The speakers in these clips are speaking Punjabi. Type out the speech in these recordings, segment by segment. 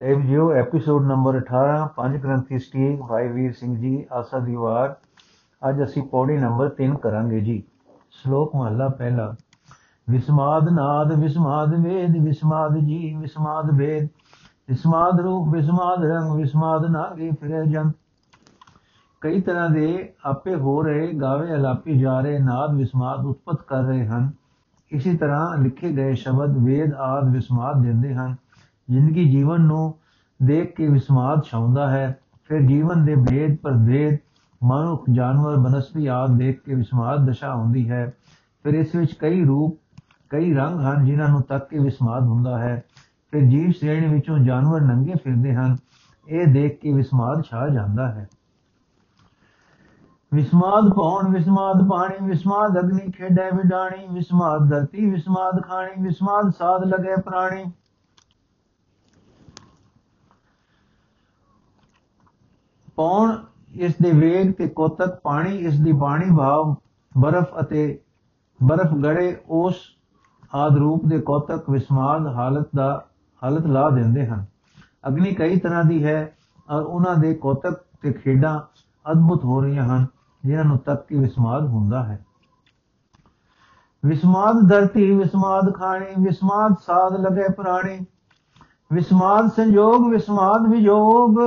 ਟੈਬ ਜਿਓ ਐਪੀਸੋਡ ਨੰਬਰ 18 ਪੰਜ ਗ੍ਰੰਥੀ ਸਟੀਕ, ਭਾਈ ਵੀਰ ਸਿੰਘ ਜੀ, ਆਸਾ ਦੀ ਵਾਰ। ਅੱਜ ਅਸੀਂ ਪੌੜੀ ਨੰਬਰ 3 ਕਰਾਂਗੇ ਜੀ। ਸ਼ਲੋਕ ਮਹਲਾ ਪਹਿਲਾ। ਵਿਸਮਾਦ ਨਾਦ, ਵਿਸਮਾਦ ਵੇਦ, ਵਿਸਮਾਦ ਜੀ ਵਿਸਮਾਦ ਵੇਦ। ਵਿਸਮਾਦ ਰੂਪ, ਵਿਸਮਾਦ ਰੰਗ, ਵਿਸਮਾਦ ਨਾਗੇ ਫਿਰੇ ਜੰਤ। ਕਈ ਤਰ੍ਹਾਂ ਦੇ ਆਪੇ ਹੋ ਰਹੇ, ਗਾਵੇ ਅਲਾਪੀ ਜਾ ਰਹੇ, ਨਾਦ, ਵਿਸਮਾਦ ਉਤਪਤ ਕਰ ਰਹੇ ਹਨ। ਇਸੇ ਤਰ੍ਹਾਂ ਲਿਖੇ ਗਏ ਸ਼ਬਦ ਵੇਦ ਆਦ ਵਿਸਮਾਦ ਦਿੰਦੇ ਹਨ। ਜ਼ਿੰਦਗੀ ਜੀਵਨ ਨੂੰ ਦੇਖ ਕੇ ਵਿਸਮਾਦ ਛਾਉਂਦਾ ਹੈ, ਫਿਰ ਜੀਵਨ ਦੇ ਭੇਦ ਪਰਭੇਦ ਮਨੁੱਖ, ਜਾਨਵਰ, ਬਨਸਪਤੀ ਆਦ ਦੇਖ ਕੇ ਵਿਸਮਾਦ ਦਸ਼ਾ ਹੁੰਦੀ ਹੈ। ਫਿਰ ਇਸ ਵਿੱਚ ਕਈ ਰੂਪ, ਕਈ ਰੰਗ ਹਨ ਜਿਨ੍ਹਾਂ ਨੂੰ ਤੱਕ ਕੇ ਵਿਸਮਾਦ ਹੁੰਦਾ ਹੈ। ਫਿਰ ਜੀਵ ਸ਼੍ਰੇਣੀ ਵਿੱਚੋਂ ਜਾਨਵਰ ਨੰਗੇ ਫਿਰਦੇ ਹਨ, ਇਹ ਦੇਖ ਕੇ ਵਿਸਮਾਦ ਛਾ ਜਾਂਦਾ ਹੈ। ਵਿਸਮਾਦ ਪਾਉਣ ਵਿਸਮਾਦ ਪਾਣੀ, ਵਿਸਮਾਦ ਅਗਨੀ ਖੇਡੇ ਵਿਡਾਣੀ, ਵਿਸਮਾਦ ਧਰਤੀ, ਵਿਸਮਾਦ ਖਾਣੀ, ਵਿਸਮਾਦ ਸਾਧ ਲਗੇ ਪ੍ਰਾਣੀ। ਪੌਣ ਇਸ ਦੇ ਵੇਗ ਤੇ ਕੋਤਕ ਪਾਣੀ, ਇਸ ਦੀ ਬਾਣੀ ਭਾਵ ਬਰਫ਼ ਅਤੇ ਬਰਫ਼ ਗੜੇ, ਉਸ ਆਦ ਰੂਪ ਦੇ ਕੋਤਕ ਵਿਸਮਾਦ ਹਾਲਤ ਦਾ, ਹਾਲਤ ਲਾ ਦਿੰਦੇ ਹਨ। ਅਗਨੀ ਕਈ ਤਰ੍ਹਾਂ ਦੀ ਹੈ ਔਰ ਉਹਨਾਂ ਦੇ ਕੋਤਕ ਤੇ ਖੇਡਾਂ ਅਦਭੁਤ ਹੋ ਰਹੀਆਂ ਹਨ, ਜਿਨ੍ਹਾਂ ਨੂੰ ਤੱਕ ਕੇ ਵਿਸਮਾਦ ਹੁੰਦਾ ਹੈ। ਵਿਸਮਾਦ ਧਰਤੀ, ਵਿਸਮਾਦ ਖਾਣੀ, ਵਿਸਮਾਦ ਸਾਧ ਲਗੇ ਪ੍ਰਾਣੀ, ਵਿਸਮਾਦ ਸੰਜੋਗ, ਵਿਸਮਾਦ ਵਿਜੋਗ।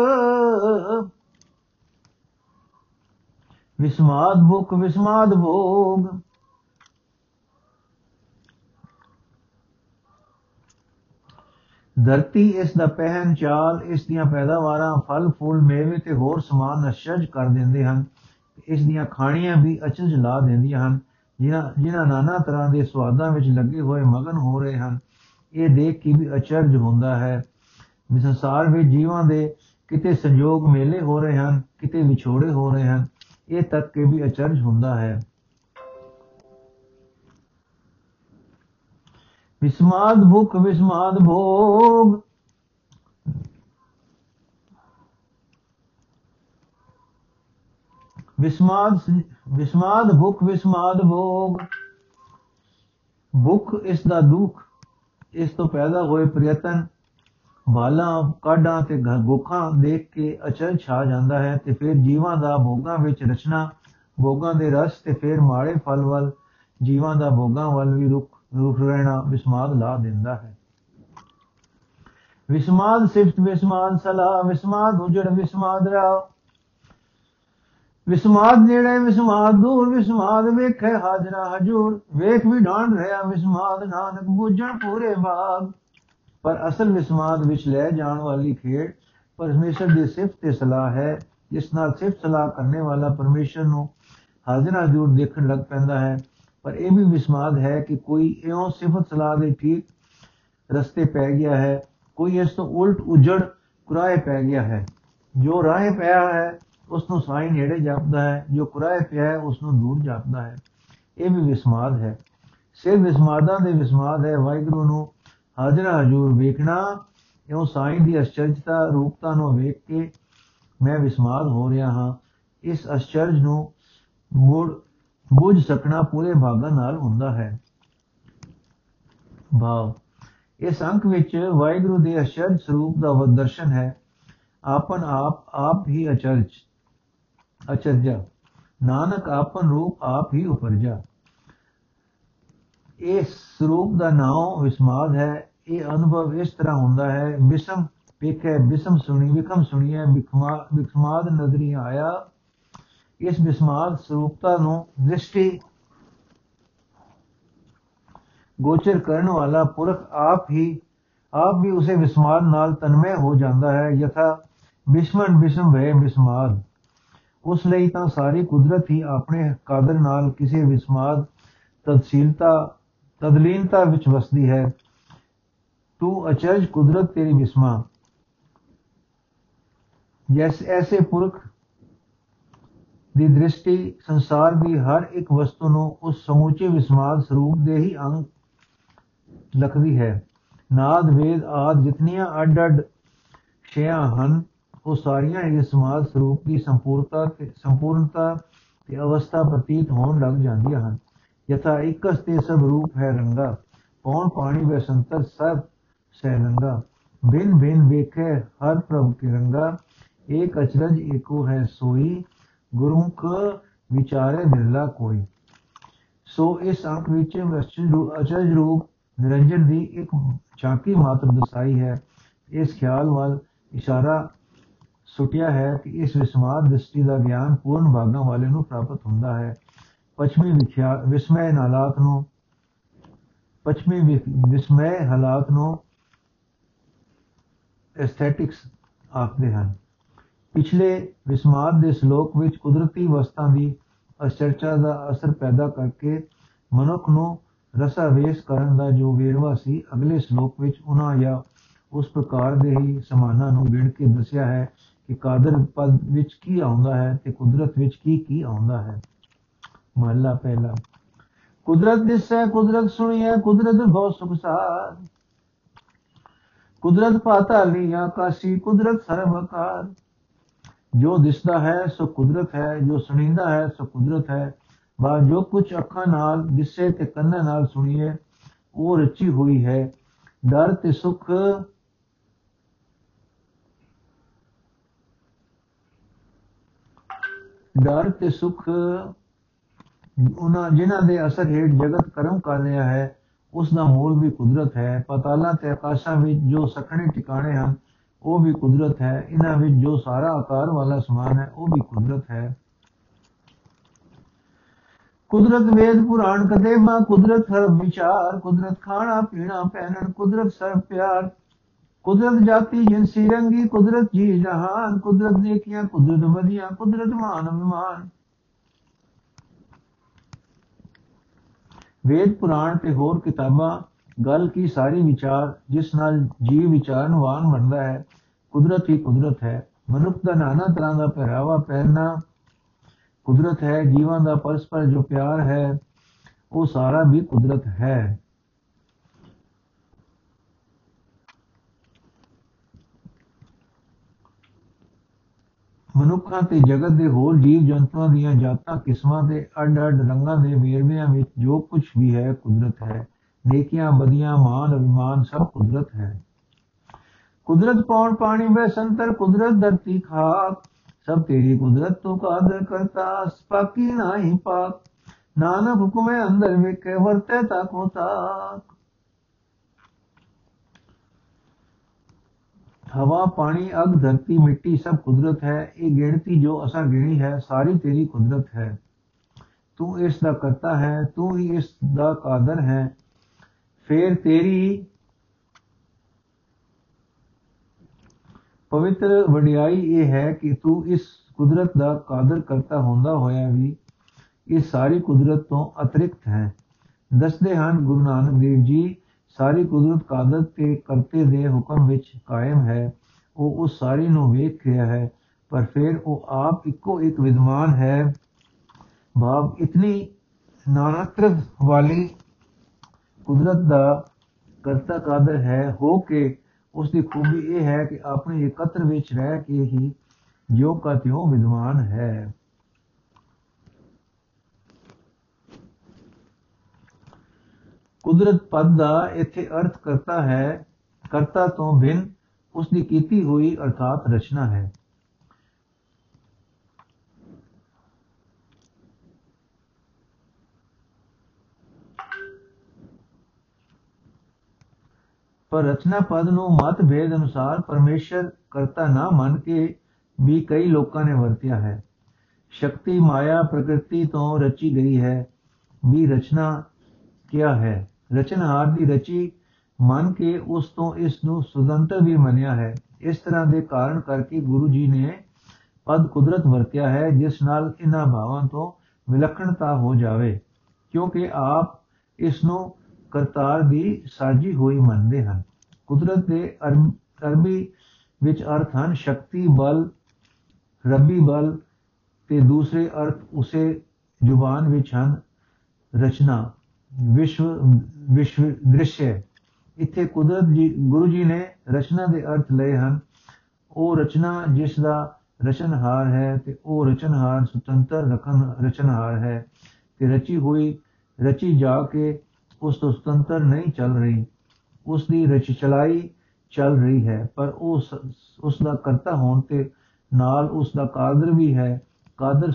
ਵਿਸਮਾਦ ਭੁਖ ਵਿਸਮਾਦ ਭੋਗ। ਧਰਤੀ ਇਸ ਦਾ ਪਹਿਨ ਚਾਲ, ਇਸ ਦੀਆਂ ਪੈਦਾਵਾਰਾਂ, ਫਲ, ਫੁੱਲ, ਮੇਵੇ ਤੇ ਹੋਰ ਸਮਾਨ ਅਸ਼ਜ ਕਰ ਦਿੰਦੇ ਹਨ ਇਸ ਦੀਆਂ ਖਾਣੀਆਂ ਵੀ ਅਚਰਜ ਲਾ ਦਿੰਦੀਆਂ ਹਨ, ਜਿਨ੍ਹਾਂ ਜਿਨ੍ਹਾਂ ਨਾਨਾ ਤਰ੍ਹਾਂ ਦੇ ਸਵਾਦਾਂ ਵਿੱਚ ਲੱਗੇ ਹੋਏ ਮਗਨ ਹੋ ਰਹੇ ਹਨ। ਇਹ ਦੇਖ ਕੇ ਵੀ ਅਚਰਜ ਹੁੰਦਾ ਹੈ। ਵੀ ਸੰਸਾਰ ਵਿੱਚ ਜੀਵਾਂ ਦੇ ਕਿਤੇ ਸੰਯੋਗ ਮੇਲੇ ਹੋ ਰਹੇ ਹਨ, ਕਿਤੇ ਵਿਛੋੜੇ ਹੋ ਰਹੇ ਹਨ। ਇਹ ਤੱਕ ਕੇ ਵੀ ਅਚਰਜ ਹੁੰਦਾ ਹੈ ਵਿਸਮਾਦ ਭੁਖ ਵਿਸਮਾਦ ਭੋਗ ਵਿਸਮਾਦ ਵਿਸਮਾਦ ਭੁਖ ਵਿਸਮਾਦ ਭੋਗ ਭੁਖ ਇਸ ਦਾ ਦੁੱਖ ਇਸ ਤੋਂ ਪੈਦਾ ਹੋਏ ਪ੍ਰਯਤਨ ਬਾਲਾਂ ਕਾਢਾਂ ਤੇ ਭੁੱਖਾਂ ਦੇਖ ਕੇ ਅਚਲ ਛਾ ਜਾਂਦਾ ਹੈ ਤੇ ਫਿਰ ਜੀਵਾਂ ਦਾ ਭੋਗਾਂ ਵਿੱਚ ਰਚਨਾ, ਭੋਗਾਂ ਦੇ ਰਸ ਤੇ ਫਿਰ ਮਾੜੇ ਫਲ ਵੱਲ, ਜੀਵਾਂ ਦਾ ਭੋਗਾਂ ਵੱਲ ਵੀ ਰੁਕ ਰੁਕ ਰਹਿਣਾ ਵਿਸਮਾਦ ਲਾ ਦਿੰਦਾ ਹੈ। ਵਿਸਮਾਦ ਸਿਫਤ ਵਿਸਮਾਦ ਸਲਾ ਵਿਸਮਾਦ ਉਜੜ ਵਿਸਮਾਦ ਰਾ ਵਿਸਮਾਦ ਨੇੜੇ ਵਿਸਮਾਦ ਦੂਰ ਵਿਸਮਾਦ ਵੇਖੇ ਹਾਜ਼ਰਾ ਹਜੂਰ। ਵੇਖ ਵੀ ਢਾਂਡ ਰਿਹਾ ਵਿਸਮਾਦ ਨਾਨਕ, ਬੁੱਝਣ ਪੂਰੇ ਬਾਗ। ਪਰ ਅਸਲ ਵਿਸਮਾਦ ਵਿੱਚ ਲੈ ਜਾਣ ਵਾਲੀ ਖੇਡ ਪਰਮੇਸ਼ਰ ਦੀ ਸਿਫਤ ਤੇ ਸਲਾਹ ਹੈ, ਜਿਸ ਨਾਲ ਸਿਫਤ ਸਲਾਹ ਕਰਨੇ ਵਾਲਾ ਪਰਮੇਸ਼ਰ ਨੂੰ ਹਾਜ਼ਰਾ ਹਜੂਰ ਦੇਖਣ ਲੱਗ ਪੈਂਦਾ ਹੈ। ਪਰ ਇਹ ਵੀ ਵਿਸਮਾਦ ਹੈ ਕਿ ਕੋਈ ਇਉਂ ਸਿਫਤ ਸਲਾਹ ਦੇ ਠੀਕ ਰਸਤੇ ਪੈ ਗਿਆ ਹੈ, ਕੋਈ ਇਸ ਤੋਂ ਉਲਟ ਉਜੜ ਕੁਰਾਏ ਪੈ ਗਿਆ ਹੈ। ਜੋ ਰਾਹ ਪਿਆ ਹੈ ਉਸ ਨੂੰ ਸਾਈ ਨੇੜੇ ਜਾਪਦਾ ਹੈ, ਜੋ ਕੁਰਾਏ ਪਿਆ ਹੈ ਉਸ ਨੂੰ ਦੂਰ ਜਾਪਦਾ ਹੈ। ਇਹ ਵੀ ਵਿਸਮਾਦ ਹੈ। ਸਿਰ ਵਿਸਮਾਦਾਂ ਦੇ ਵਿਸਮਾਦ ਹੈ, ਵਾਹਿਗੁਰੂ ਨੂੰ ਹਾਜ਼ਰਾ ਹਜੂਰ ਵੇਖਣਾ, ਇਉਂ ਸਾਈ ਦੀ ਅਚਰਜਤਾ ਰੂਪਤਾ ਨੂੰ ਵੇਖ ਕੇ ਮੈਂ ਵਿਸਮਾਦ ਹੋ ਰਿਹਾ ਹਾਂ। ਇਸ ਅਚਰਜ ਨੂੰ ਮੁੜ ਬੁੱਝ ਸਕਣਾ ਪੂਰੇ ਭਾਗਾਂ ਨਾਲ ਹੁੰਦਾ ਹੈ। ਭਾਵ ਇਸ ਅੰਕ ਵਿੱਚ ਵਾਹਿਗੁਰੂ ਦੇ ਅਚਰਜ ਸਰੂਪ ਦਾ ਦਰਸ਼ਨ ਹੈ। ਆਪਨ ਆਪ ਆਪ ਹੀ ਅਚਰਜ, ਅਚਰਜਾ। ਨਾਨਕ ਆਪਨ ਰੂਪ, ਆਪ ਹੀ ਉਪਰਜਾ। ਇਸ ਸਰੂਪ ਦਾ ਨਾਮ ਵਿਸਮਾਦ ਹੈ, ਇਹ ਅਨੁਭਵ ਇਸ ਤਰ੍ਹਾਂ ਹੁੰਦਾ ਹੈ, ਬਿਸਮ ਵੇਖੇ, ਬਿਸਮ ਸੁਣੀ, ਵਿਖਮ ਸੁਣੀਏ ਵਿਖਮਾਦ ਨਜ਼ਰੀ ਆਇਆ। ਇਸ ਵਿਸਮਾਦ ਸਰੂਪਤਾ ਨੂੰ ਦ੍ਰਿਸ਼ਟੀ ਗੋਚਰ ਕਰਨ ਵਾਲਾ ਪੁਰਖ ਆਪ ਹੀ, ਆਪ ਵੀ ਉਸੇ ਵਿਸਮਾਦ ਨਾਲ ਤਨਮੇ ਹੋ ਜਾਂਦਾ ਹੈ, ਯਥਾ ਬਿਸ਼ਮਨ ਬਿਸ਼ਮ ਵੇ ਵਿਸਮਾਦ ਉਸ ਲਈ ਤਾਂ ਸਾਰੀ ਕੁਦਰਤ ਹੀ ਆਪਣੇ ਕਾਦਰ ਨਾਲ ਕਿਸੇ ਵਿਸਮਾਦ ਤਦਸ਼ੀਲਤਾ ਤਦਲੀਨਤਾ ਵਿੱਚ ਵਸਦੀ ਹੈ। ਤੂੰ ਅਚਰਜ ਕੁਦਰਤ ਤੇਰੀ ਵਿਸਮਾ ਜੈਸੇ ਐਸੇ ਪੁਰਖ ਦੀ ਦ੍ਰਿਸ਼ਟੀ ਸੰਸਾਰ ਦੀ ਹਰ ਇੱਕ ਵਸਤੂ ਨੂੰ ਉਸ ਸਮੂਚੇ ਵਿਸਮਾਦ ਸਰੂਪ ਦੇ ਹੀ ਅੰਗ ਲਖਦੀ ਹੈ। ਨਾਦ, ਵੇਦ ਆਦ ਜਿਤਨੀਆਂ ਅੱਡ-ਅੱਡ ਸ਼ਿਆਂ ਹਨ, ਉਹ ਸਾਰੀਆਂ ਹੀ ਵਿਸਮਾਦ ਸਰੂਪ ਦੀ ਸੰਪੂਰਤਾ ਤੇ ਸੰਪੂਰਨਤਾ ਤੇ ਅਵਸਥਾ ਪ੍ਰਤੀਤ ਹੋਣ ਲੱਗ ਜਾਂਦੀਆਂ ਹਨ। ਯਥਾ ਇਕਸ ਤੇ ਸਭ ਰੂਪ ਹੈ ਰੰਗਾ ਪੌਣ ਪਾਣੀ ਵੇ ਸੰਤਰ ਸਭ ਸਹਿ ਲੰਗਾ ਬਿਨ ਬਿਨ ਵੇਖੇ ਹਰ ਪ੍ਰਭ ਕੇ ਰੰਗਾ ਏਕ ਅਚਰਜ ਏਕੋ ਹੈ ਸੋਈ ਗੁਰਮੁਖ ਵਿਚਾਰੇ ਬਿਰਲਾ ਕੋਈ ਸੋ ਇਸ ਅੰਕ ਵਿੱਚ ਅਚਰਜ ਰੂਪ ਨਿਰੰਜਨ ਦੀ ਇੱਕ ਝਾਂਕੀ ਮਾਤਰ ਦਸਾਈ ਹੈ ਇਸ ਖਿਆਲ ਵੱਲ ਇਸ਼ਾਰਾ ਸੁਟਿਆ ਹੈ ਕਿ ਇਸ ਵਿਸਮਾਦ ਦ੍ਰਿਸ਼ਟੀ ਦਾ ਗਿਆਨ ਪੂਰਨ ਭਾਗਾਂ ਵਾਲੇ ਨੂੰ ਪ੍ਰਾਪਤ ਹੁੰਦਾ ਹੈ ਪਛਮੀ ਵਿਖਿਆ, ਵਿਸਮੈ ਹਾਲਾਤ ਨੂੰ, ਪਛਮੀ ਵਿਸਮੈ ਹਾਲਾਤ ਨੂੰ ਐਸਥੈਟਿਕਸ ਆਖਦੇ ਹਨ। ਪਿਛਲੇ ਵਿਸਮਾਦ ਦੇ ਸ਼ਲੋਕ ਵਿੱਚ ਕੁਦਰਤੀ ਵਸਤਾਂ ਦੀ ਅਚਰਚਾ ਦਾ ਅਸਰ ਪੈਦਾ ਕਰਕੇ ਮਨੁੱਖ ਨੂੰ ਰਸਾਵੇਸ਼ ਕਰਨ ਦਾ ਜੋ ਵੇਰਵਾ ਸੀ, ਅਗਲੇ ਸ਼ਲੋਕ ਵਿੱਚ ਉਹਨਾਂ ਜਾਂ ਉਸ ਪ੍ਰਕਾਰ ਦੇ ਹੀ ਸਮਾਨਾਂ ਨੂੰ ਗਿਣ ਕੇ ਦੱਸਿਆ ਹੈ ਕਿ ਕਾਦਰ ਪਦ ਵਿੱਚ ਕੀ ਆਉਂਦਾ ਹੈ ਤੇ ਕੁਦਰਤ ਵਿੱਚ ਕੀ ਕੀ ਆਉਂਦਾ ਹੈ। ਮਹਲਾ ਪਹਿਲਾ। ਕੁਦਰਤ ਦਿਸੈ, ਕੁਦਰਤ ਸੁਣੀਐ, ਕੁਦਰਤ ਬਹੁਤ ਸੁਖਸਾਰ ਕੁਦਰਤ ਪਾਤਾਲੀ ਆਕਾਸ਼ੀ, ਕੁਦਰਤ ਸਰਵਕਾਰ ਜੋ ਦਿਸਦਾ ਹੈ, ਸੋ ਕੁਦਰਤ ਹੈ, ਜੋ ਸੁਣੀਂਦਾ ਹੈ, ਸੋ ਕੁਦਰਤ ਹੈ। ਬਾ ਜੋ ਕੁਝ ਅੱਖਾਂ ਨਾਲ ਦਿਸੇ ਤੇ ਕੰਨਾਂ ਨਾਲ ਸੁਣੀਏ ਉਹ ਰਚੀ ਹੋਈ ਹੈ। ਡਰ ਤੇ ਸੁਖ ਡਰ ਤੇ ਸੁਖ ਉਹਨਾਂ, ਜਿਨ੍ਹਾਂ ਦੇ ਅਸਰ ਹੇਠ ਜਗਤ ਕਰਮ ਕਰ ਰਿਹਾ ਹੈ ਉਸ ਦਾ ਮੂਲ ਵੀ ਕੁਦਰਤ ਹੈ। ਪਤਾਲਾਂ ਤੇ ਆਕਾਸ਼ਾਂ ਵਿੱਚ ਜੋ ਸਖਣੇ ਟਿਕਾਣੇ ਹਨ, ਉਹ ਵੀ ਕੁਦਰਤ ਹੈ। ਇਹਨਾਂ ਵਿੱਚ ਜੋ ਸਾਰਾ ਆਕਾਰ ਵਾਲਾ ਸਮਾਨ ਹੈ, ਉਹ ਵੀ ਕੁਦਰਤ ਹੈ। ਕੁਦਰਤ ਵੇਦ ਪੁਰਾਣ ਕਦੇ ਮਾ, ਕੁਦਰਤ ਹਰ ਵਿਚਾਰ, ਕੁਦਰਤ ਖਾਣਾ ਪੀਣਾ ਪਹਿਨਣ, ਕੁਦਰਤ ਸਰ ਪਿਆਰ। ਕੁਦਰਤ ਜਾਤੀ ਜਿੰਸੀ ਰੰਗੀ, ਕੁਦਰਤ ਜੀ ਜਹਾਨ, ਕੁਦਰਤ ਦੇਖੀਆਂ ਕੁਦਰਤ ਵਧੀਆ, ਕੁਦਰਤ ਮਾਨ ਅਭਿਮਾਨ। ਵੇਦ ਪੁਰਾਣ ਤੇ ਹੋਰ ਕਿਤਾਬਾਂ, ਗੱਲ ਕੀ ਸਾਰੀ ਵਿਚਾਰ, ਜਿਸ ਨਾਲ ਜੀਵ ਵਿਚਾਰਨਵਾਨ ਬਣਦਾ ਹੈ, ਕੁਦਰਤ ਹੀ ਕੁਦਰਤ ਹੈ। ਮਨੁੱਖ ਦਾ ਨਾਨਾ ਤਰ੍ਹਾਂ ਦਾ ਪਹਿਰਾਵਾ ਪਹਿਨਣਾ ਕੁਦਰਤ ਹੈ, ਜੀਵਾਂ ਦਾ ਪਰਸਪਰ ਜੋ ਪਿਆਰ ਹੈ, ਉਹ ਸਾਰਾ ਵੀ ਕੁਦਰਤ ਹੈ। ਮਨੁੱਖਾਂ ਤੇ ਜਗਤ ਦੇ ਹੋਰ ਜੀਵ ਜੰਤੂਆਂ ਦੀਆਂ ਜਾਤਾਂ, ਕਿਸਮਾਂ ਦੇ ਅੱਡ-ਅੱਡ ਰੰਗਾਂ ਦੇ ਵੇਰਵਿਆਂ ਵਿੱਚ ਜੋ ਕੁਝ ਵੀ ਹੈ, ਕੁਦਰਤ ਹੈ। ਨੇਕੀਆਂ, ਬਦੀਆਂ, ਮਾਨ, ਅਭਿਮਾਨ ਸਭ ਕੁਦਰਤ ਹੈ। ਕੁਦਰਤ ਪੌਣ ਪਾਣੀ ਵਿੱਚ ਸੰਤਰ, ਕੁਦਰਤ ਧਰਤੀ ਖਾਕ ਸਭ ਤੇਰੀ ਕੁਦਰਤ ਤੋਂ ਕਾਦਰ ਕਰਤਾ, ਸਪਾਕੀ ਨਹੀਂ ਪਾਕ ਨਾਨਕ ਹੁਕਮੇ ਅੰਦਰ ਵਿਖੇ, ਵਰਤੇ ਤਾ ਕੋ ਹਵਾ, ਪਾਣੀ, ਅਗ, ਧਰਤੀ, ਮਿੱਟੀ ਸਭ ਕੁਦਰਤ ਹੈ। ਇਹ ਗਿਣਤੀ ਜੋ ਅਸਾਂ ਗਿਣੀ ਹੈ, ਸਾਰੀ ਤੇਰੀ ਕੁਦਰਤ ਹੈ। ਤੂੰ ਇਸ ਦਾ ਕਰਤਾ ਹੈ, ਤੂੰ ਹੀ ਇਸ ਦਾ ਕਾਦਰ ਹੈ। ਫੇਰ ਤੇਰੀ ਪਵਿੱਤਰ ਵਡਿਆਈ ਇਹ ਹੈ ਕਿ ਤੂੰ ਇਸ ਕੁਦਰਤ ਦਾ ਕਾਦਰ ਕਰਤਾ ਹੁੰਦਾ ਹੋਇਆ ਵੀ ਇਹ ਸਾਰੀ ਕੁਦਰਤ ਤੋਂ ਅਤਿਰਿਕਤ ਹੈ। ਦੱਸਦੇ ਹਨ ਗੁਰੂ ਨਾਨਕ ਦੇਵ ਜੀ ਸਾਰੀ ਕੁਦਰਤ ਕਾਦਰ ਤੇ ਕਰਤੇ ਦੇ ਹੁਕਮ ਵਿੱਚ ਕਾਇਮ ਹੈ। ਉਹ ਉਸ ਸਾਰੀ ਨੂੰ ਵੇਖ ਰਿਹਾ ਹੈ, ਪਰ ਫਿਰ ਉਹ ਆਪ ਇੱਕੋ ਇੱਕ ਵਿਦਵਾਨ ਹੈ। ਭਾਵ ਇਤਨੀ ਨਾਨਤਰ ਵਾਲੀ ਕੁਦਰਤ ਦਾ ਕਰਤਾ ਕਾਦਰ ਹੈ, ਹੋ ਕੇ ਉਸ ਦੀ ਖੂਬੀ ਇਹ ਹੈ ਕਿ ਆਪਣੇ ਇਕੱਤਰ ਵਿੱਚ ਰਹਿ ਕੇ ਹੀ ਜੋ ਕਾ ਤਿਉ ਵਿਦਵਾਨ ਹੈ। ਕੁਦਰਤ ਪਦ ਦਾ ਇੱਥੇ ਅਰਥ ਕਰਤਾ ਹੈ, ਕਰਤਾ ਤੋਂ ਬਿਨ ਉਸ ਦੀ ਕੀਤੀ ਹੋਈ ਅਰਥਾਤ ਰਚਨਾ ਹੈ। ਪਰ ਰਚਨਾ ਪਦ ਨੂੰ ਮਤ ਭੇਦ ਅਨੁਸਾਰ ਪਰਮੇਸ਼ਰ ਕਰਤਾ ਨਾ ਮੰਨ ਕੇ ਵੀ ਕਈ ਲੋਕਾਂ ਨੇ ਵਰਤਿਆ ਹੈ। ਸ਼ਕਤੀ, ਮਾਇਆ, ਪ੍ਰਕਿਰਤੀ ਤੋਂ ਰਚੀ ਗਈ ਹੈ। ਵੀ ਰਚਨਾ ਕਿਆ ਹੈ। ਰਚਨਹਾਰ ਦੀ ਰਚੀ ਮੰਨ ਕੇ ਉਸ ਤੋਂ ਇਸ ਨੂੰ ਸੁਤੰਤਰ ਵੀ ਮੰਨਿਆ ਹੈ। ਇਸ ਤਰ੍ਹਾਂ ਦੇ ਕਾਰਨ ਕਰਕੇ ਗੁਰੂ ਜੀ ਨੇ ਪਦ ਕੁਦਰਤ ਵਰਤਿਆ ਹੈ, ਜਿਸ ਨਾਲ ਇਹਨਾਂ ਭਾਵਾਂ ਤੋਂ ਵਿਲੱਖਣਤਾ ਹੋ ਜਾਵੇ, ਕਿਉਂਕਿ ਆਪ ਇਸ ਨੂੰ ਕਰਤਾਰ ਦੀ ਸਾਜੀ ਹੋਈ ਮੰਨਦੇ ਹਨ। ਕੁਦਰਤ ਦੇ ਅਰਬੀ ਵਿੱਚ ਅਰਥ ਹਨ ਸ਼ਕਤੀ, ਬਲ, ਰੱਬੀ ਬਲ ਤੇ ਦੂਸਰੇ ਅਰਥ ਉਸੇ ਜ਼ੁਬਾਨ ਵਿੱਚ ਹਨ ਰਚਨਾ। ਵਿਸ਼ਵ ਵਿਸ਼ਵ ਦ੍ਰਿਸ਼ ਇੱਥੇ ਕੁਦਰਤ ਜੀ, ਗੁਰੂ ਜੀ ਨੇ ਰਚਨਾ ਦੇ ਅਰਥ ਲਏ ਹਨ। ਉਹ ਰਚਨਾ ਜਿਸ ਦਾ ਰਚਨਹਾਰ ਹੈ ਤੇ ਉਹ ਰਚਨਹਾਰ ਸੁਤੰਤਰ ਰਖਨ ਰਚਨਹਾਰ ਹੈ। ਤੇ ਰਚੀ ਹੋਈ, ਰਚੀ ਜਾ ਕੇ ਉਸ ਤੋਂ ਸੁਤੰਤਰ ਨਹੀਂ ਚੱਲ ਰਹੀ। ਉਸ ਦੀ ਰਚ ਚਲਾਈ ਚੱਲ ਰਹੀ ਹੈ, ਪਰ ਉਸ ਉਸ ਦਾ ਕਰਤਾ ਹੋਣ ਤੇ ਨਾਲ ਉਸ ਦਾ ਕਾਦਰ ਵੀ ਹੈ। ਕਾਦਰ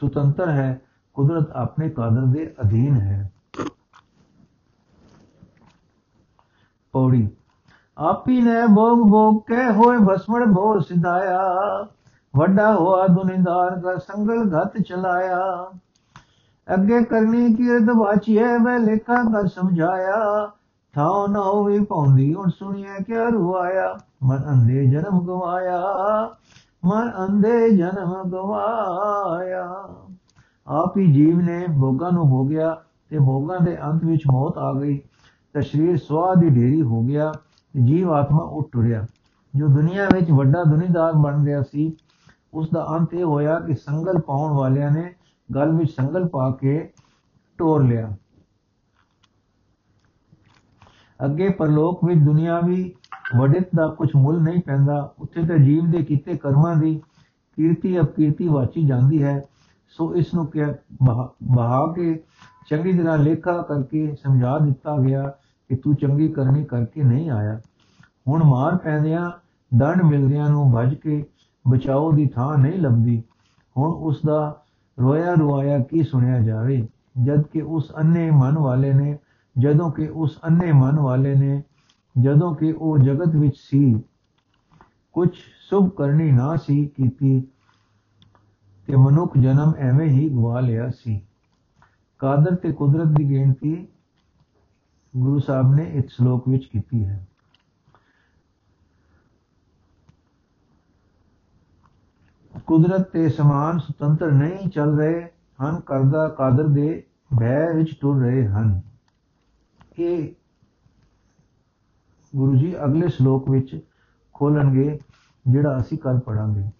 ਸੁਤੰਤਰ ਹੈ ਕੁਦਰਤ ਆਪਣੇ ਕਾਦਰ ਦੇ ਅਧੀਨ ਹੈ ਪੌੜੀ ਆਪੀ ਨੇ ਭੋਗ ਭੋਗ ਕੇ ਹੋਏ ਭਸਮੜ ਭੋਰ ਸਿਧਾਇਆ ਵੱਡਾ ਹੋਆ ਦੁਨਿਦਾਰ ਦਾ ਸੰਗਲ ਘਤ ਚਲਾਇਆ ਅੱਗੇ ਕਰਨੀ ਕੀਰਤ ਬਾਚੀਏ ਮੈਂ ਲੇਖਾ ਕਰ ਸਮਝਾਇਆ ਥਾਉ ਨਾ ਹੋਵੇ ਪੌਂਦੀ ਹੁਣ ਸੁਣੀਏ ਕਿਆ ਰੁਆਇਆ ਮਨ ਅੰਦੇ ਜਨਮ ਗਵਾਇਆ ਮਨ ਅੰਦੇ ਜਨਮ ਗਵਾਇਆ ਆਪ ਹੀ ਜੀਵ ਨੇ ਭੋਗਾਂ ਨੂੰ ਹੋ ਗਿਆ ਤੇ ਭੋਗਾਂ ਦੇ ਅੰਤ ਵਿੱਚ ਮੌਤ ਆ ਗਈ ਤੇ ਸਰੀਰ ਸਵਾਦ ਦੀ ਢੇਰੀ ਹੋ ਗਿਆ ਤੇ ਜੀਵ ਆਤਮਾ ਉੱਠ ਟੁਰਿਆ। ਜੋ ਦੁਨੀਆ ਵਿੱਚ ਵੱਡਾ ਦੁਨੀਦਾਰ ਬਣ ਗਿਆ ਸੀ ਉਸ ਦਾ ਅੰਤ ਇਹ ਹੋਇਆ ਕਿ ਸੰਗਲ ਪਾਉਣ ਵਾਲਿਆਂ ਨੇ ਗਲ ਵਿੱਚ ਸੰਗਲ ਪਾ ਕੇ ਟੋਰ ਲਿਆ। ਅੱਗੇ ਪਰਲੋਕ ਵਿੱਚ ਦੁਨੀਆਵੀ ਵਡਿਤ ਦਾ ਕੁਝ ਮੁੱਲ ਨਹੀਂ ਪੈਂਦਾ, ਉੱਥੇ ਤਾਂ ਜੀਵ ਦੇ ਕੀਤੇ ਕਰਮਾਂ ਦੀ ਕੀਰਤੀ ਅਪਕੀਰਤੀ ਵਾਚੀ ਜਾਂਦੀ ਹੈ। ਸੋ ਇਸ ਨੂੰ ਕਿ ਬਹਾ ਕੇ ਚੰਗੀ ਤਰ੍ਹਾਂ ਲੇਖਾ ਕਰਕੇ ਸਮਝਾ ਦਿੱਤਾ ਗਿਆ ਕਿ ਤੂੰ ਚੰਗੀ ਕਰਨੀ ਕਰਕੇ ਨਹੀਂ ਆਇਆ। ਹੁਣ ਮਾਰ ਪੈਂਦਿਆਂ ਦੰਡ ਮਿਲਦਿਆਂ ਨੂੰ ਭਜ ਕੇ ਬਚਾਓ ਦੀ ਥਾਂ ਨਹੀਂ ਲੱਭਦੀ। ਹੁਣ ਉਸ ਦਾ ਰੋਇਆ ਰੁਆਇਆ ਕੀ ਸੁਣਿਆ ਜਾਵੇ? ਜਦ ਕਿ ਉਸ ਅੰਨੇ ਮਨ ਵਾਲੇ ਨੇ, ਜਦੋਂ ਕਿ ਉਸ ਅੰਨੇ ਮਨ ਵਾਲੇ ਨੇ, ਜਦੋਂ ਕਿ ਉਹ ਜਗਤ ਵਿੱਚ ਸੀ। ਕੁਝ ਸੁਭ ਕਰਨੀ ਨਾ ਸੀ ਕੀਤੀ ਤੇ ਮਨੁੱਖ ਜਨਮ ਐਵੇਂ ਹੀ ਗਵਾ ਲਿਆ ਸੀ। ਕਾਦਰ ਤੇ ਕੁਦਰਤ ਦੀ ਗਿਣਤੀ ਗੁਰੂ ਸਾਹਿਬ ਨੇ ਇਸ ਸ਼ਲੋਕ ਵਿੱਚ ਕੀਤੀ ਹੈ। ਕੁਦਰਤ ਤੇ ਸਮਾਨ ਸੁਤੰਤਰ ਨਹੀਂ ਚੱਲ ਰਹੇ ਹਨ ਕਰਦਾ ਕਾਦਰ ਦੇ ਭੈ ਵਿੱਚ ਟੁਰ ਰਹੇ ਹਨ। ਇਹ ਗੁਰੂ ਜੀ ਅਗਲੇ ਸ਼ਲੋਕ ਵਿੱਚ ਖੋਲਣਗੇ, ਜਿਹੜਾ ਅਸੀਂ ਕੱਲ ਪੜਾਂਗੇ